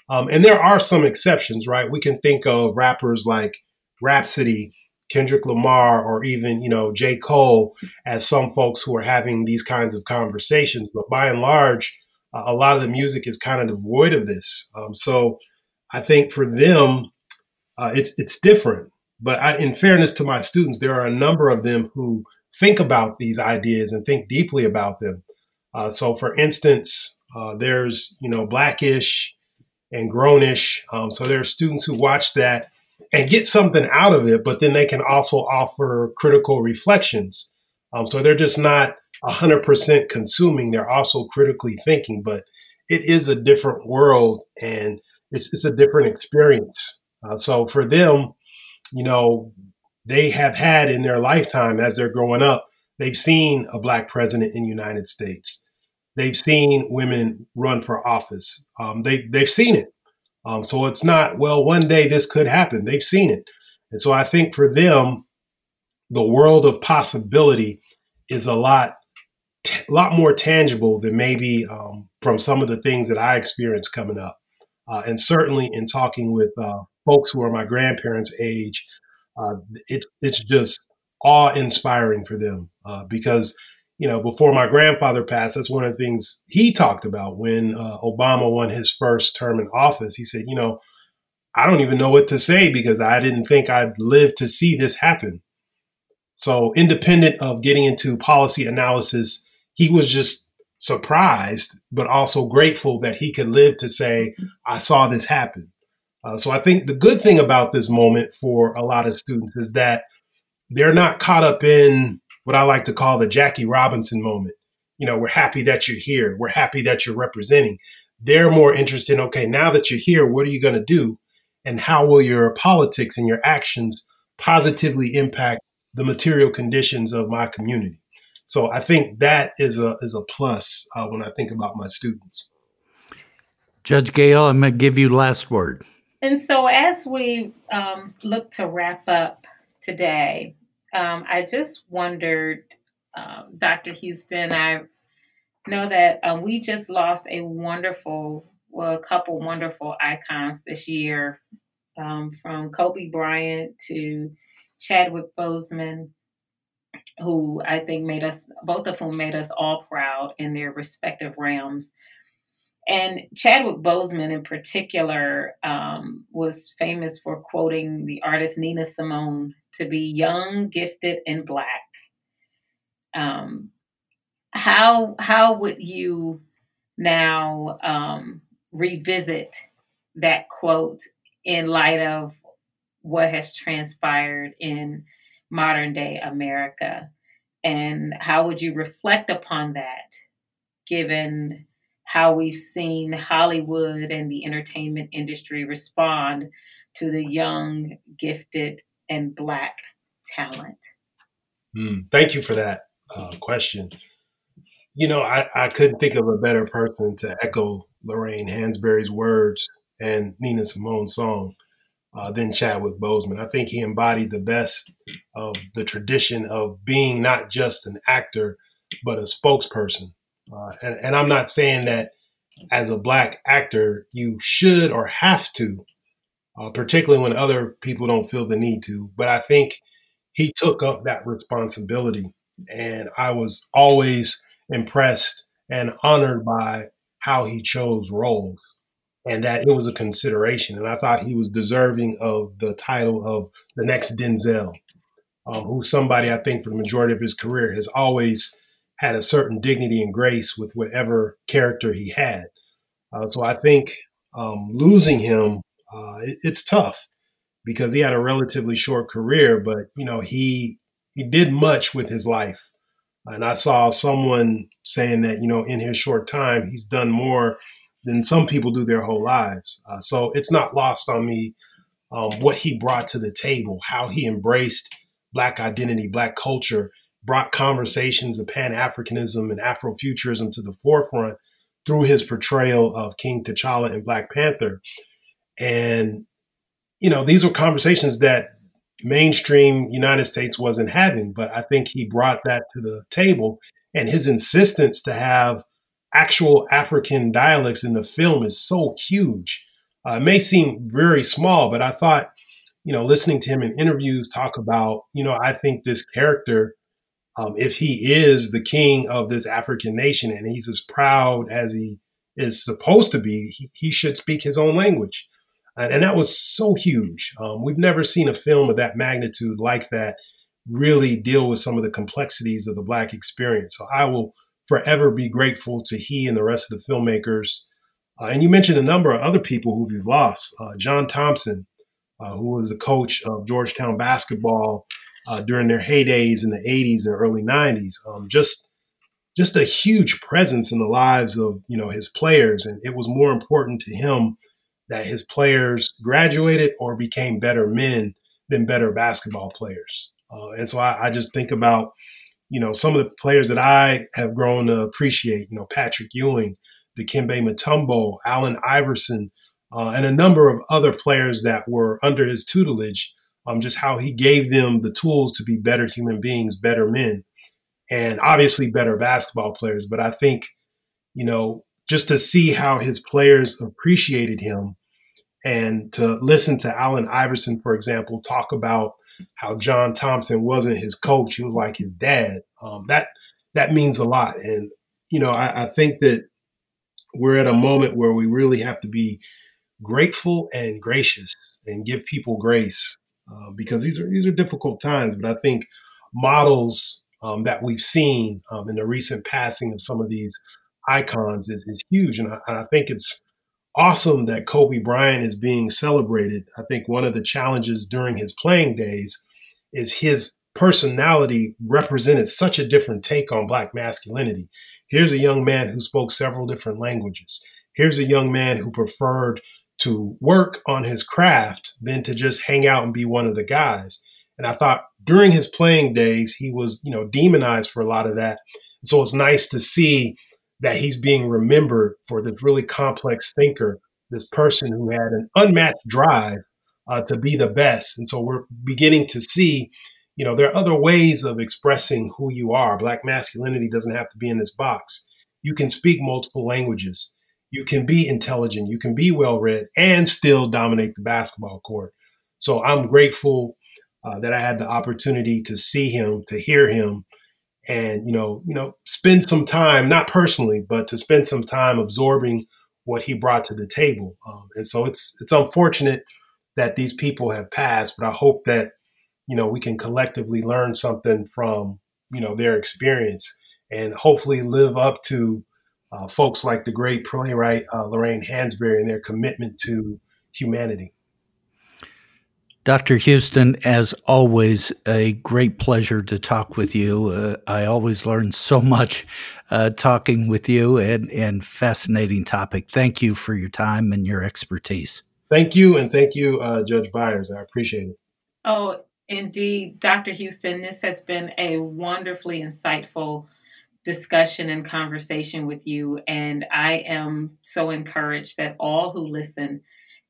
[SPEAKER 2] Um, and there are some exceptions, right? We can think of rappers like Rapsody, Kendrick Lamar, or even, you know, J. Cole as some folks who are having these kinds of conversations. But by and large, uh, a lot of the music is kind of devoid of this. Um, so I think for them, uh, it's it's different. But I, in fairness to my students, there are a number of them who think about these ideas and think deeply about them. Uh, so, for instance, uh, there's you know Blackish, and Grownish. Um, so there are students who watch that and get something out of it, but then they can also offer critical reflections. Um, so they're just not 100% consuming, they're also critically thinking, but it is a different world and it's, it's a different experience. Uh, so for them, you know, they have had in their lifetime as they're growing up, they've seen a black president in the United States. They've seen women run for office. Um, they they've seen it. Um, so it's not well. One day this could happen. They've seen it, and so I think for them, the world of possibility is a lot t- lot more tangible than maybe um, from some of the things that I experienced coming up, uh, and certainly in talking with uh, folks who are my grandparents' age, uh, it's it's just awe inspiring for them uh, because you know, before my grandfather passed, that's one of the things he talked about when uh, Obama won his first term in office. He said, you know, I don't even know what to say because I didn't think I'd live to see this happen. So, independent of getting into policy analysis, he was just surprised, but also grateful that he could live to say, I saw this happen. Uh, so, I think the good thing about this moment for a lot of students is that they're not caught up in what I like to call the Jackie Robinson moment. You know, we're happy that you're here. We're happy that you're representing. They're more interested in, okay, now that you're here, what are you going to do? And how will your politics and your actions positively impact the material conditions of my community? So I think that is a is a plus uh, when I think about my students.
[SPEAKER 1] Judge Gayle, I'm going to give you last word.
[SPEAKER 3] And so as we um, look to wrap up today, um, I just wondered, um, Dr. Houston, I know that um, we just lost a wonderful, well, a couple wonderful icons this year, um, from Kobe Bryant to Chadwick Boseman, who I think made us, both of whom made us all proud in their respective realms. And Chadwick Boseman, in particular, um, was famous for quoting the artist Nina Simone to be young, gifted, and black. Um, how how would you now um, revisit that quote in light of what has transpired in modern day America? And how would you reflect upon that, given how we've seen Hollywood and the entertainment industry respond to the young, gifted, and Black talent?
[SPEAKER 2] Mm, thank you for that uh, question. You know, I, I couldn't think of a better person to echo Lorraine Hansberry's words and Nina Simone's song uh, than Chadwick Boseman. I think he embodied the best of the tradition of being not just an actor, but a spokesperson uh, and, and, I'm not saying that as a black actor, you should or have to, uh, particularly when other people don't feel the need to. But I think he took up that responsibility. And I was always impressed and honored by how he chose roles and that it was a consideration. And I thought he was deserving of the title of the next Denzel, um, somebody I think for the majority of his career has always had a certain dignity and grace with whatever character he had. Uh, so I think um, losing him, uh, it, it's tough because he had a relatively short career, but you know he he did much with his life. And I saw someone saying that you know in his short time he's done more than some people do their whole lives. Uh, so it's not lost on me um, what he brought to the table, how he embraced Black identity, Black culture, brought conversations of Pan Africanism and Afrofuturism to the forefront through his portrayal of King T'Challa and Black Panther. And, you know, these were conversations that mainstream United States wasn't having, but I think he brought that to the table. And his insistence to have actual African dialects in the film is so huge. Uh, it may seem very small, but I thought, you know, listening to him in interviews talk about, you know, I think this character, um, if he is the king of this African nation and he's as proud as he is supposed to be, he, he should speak his own language. And, and that was so huge. Um, we've never seen a film of that magnitude like that really deal with some of the complexities of the Black experience. So I will forever be grateful to he and the rest of the filmmakers. Uh, and you mentioned a number of other people who we've lost. Uh, John Thompson, uh, who was the coach of Georgetown basketball uh, during their heydays in the 80s and early 90s. Um, just just a huge presence in the lives of you know his players, and it was more important to him that his players graduated or became better men than better basketball players. Uh, and so I, I just think about you know, some of the players that I have grown to appreciate, you know, Patrick Ewing, the Dikembe Mutombo, Allen Iverson, uh, and a number of other players that were under his tutelage, um, just how he gave them the tools to be better human beings, better men, and obviously better basketball players. But I think, you know, just to see how his players appreciated him and to listen to Allen Iverson, for example, talk about how John Thompson wasn't his coach; he was like his dad. Um, that that means a lot, and you know, I, I think that we're at a moment where we really have to be grateful and gracious and give people grace uh, because these are these are difficult times. But I think models um, that we've seen um, in the recent passing of some of these icons is, is huge, and I, I, think it's awesome that Kobe Bryant is being celebrated. I think one of the challenges during his playing days is his personality represented such a different take on black masculinity. Here's a young man who spoke several different languages. Here's a young man who preferred to work on his craft than to just hang out and be one of the guys. And I thought during his playing days, he was, you know, demonized for a lot of that. So it's nice to see that he's being remembered for this really complex thinker, this person who had an unmatched drive uh, to be the best. And so we're beginning to see, you know, there are other ways of expressing who you are. Black masculinity doesn't have to be in this box. You can speak multiple languages. You can be intelligent. You can be well read and still dominate the basketball court. So I'm grateful uh, that I had the opportunity to see him, to hear him, and you know you know spend some time not personally but to spend some time absorbing what he brought to the table. Um, and so it's it's unfortunate that these people have passed but i hope that you know we can collectively learn something from you know their experience and hopefully live up to uh, folks like the great playwright uh, lorraine hansberry and their commitment to humanity
[SPEAKER 1] Dr. Houston, as always, a great pleasure to talk with you. Uh, I always learn so much uh, talking with you and, and fascinating topic. Thank you for your time and your expertise.
[SPEAKER 2] Thank you. And thank you, uh, Judge Byers. I appreciate it.
[SPEAKER 3] Oh, indeed. Dr. Houston, this has been a wonderfully insightful discussion and conversation with you. And I am so encouraged that all who listen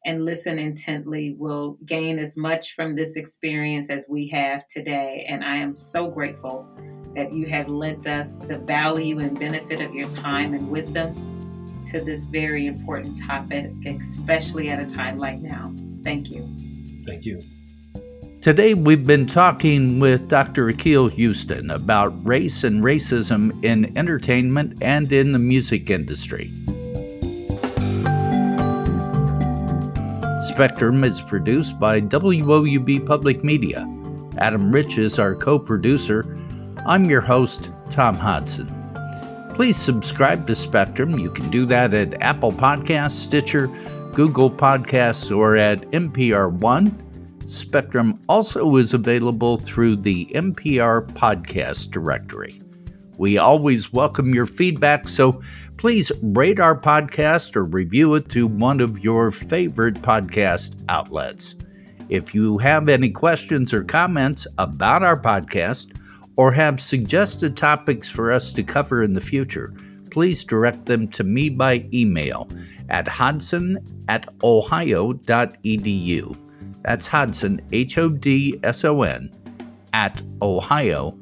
[SPEAKER 3] and listen intently will gain as much from this experience as we have today. And I am so grateful that you have lent us the value and benefit of your time and wisdom. to this very important topic, especially at a time like now. Thank you.
[SPEAKER 2] Thank you.
[SPEAKER 1] Today, we've been talking with Dr. Akil Houston about race and racism in entertainment and in the music industry. Spectrum is produced by WOUB Public Media. Adam Rich is our co producer. I'm your host, Tom Hodson. Please subscribe to Spectrum. You can do that at Apple Podcasts, Stitcher, Google Podcasts, or at NPR One Spectrum also is available through the NPR podcast directory. We always welcome your feedback, so please rate our podcast or review it to one of your favorite podcast outlets. If you have any questions or comments about our podcast or have suggested topics for us to cover in the future, please direct them to me by email at hodson at ohio.edu. That's Hodson, H O D S O N, at ohio.edu.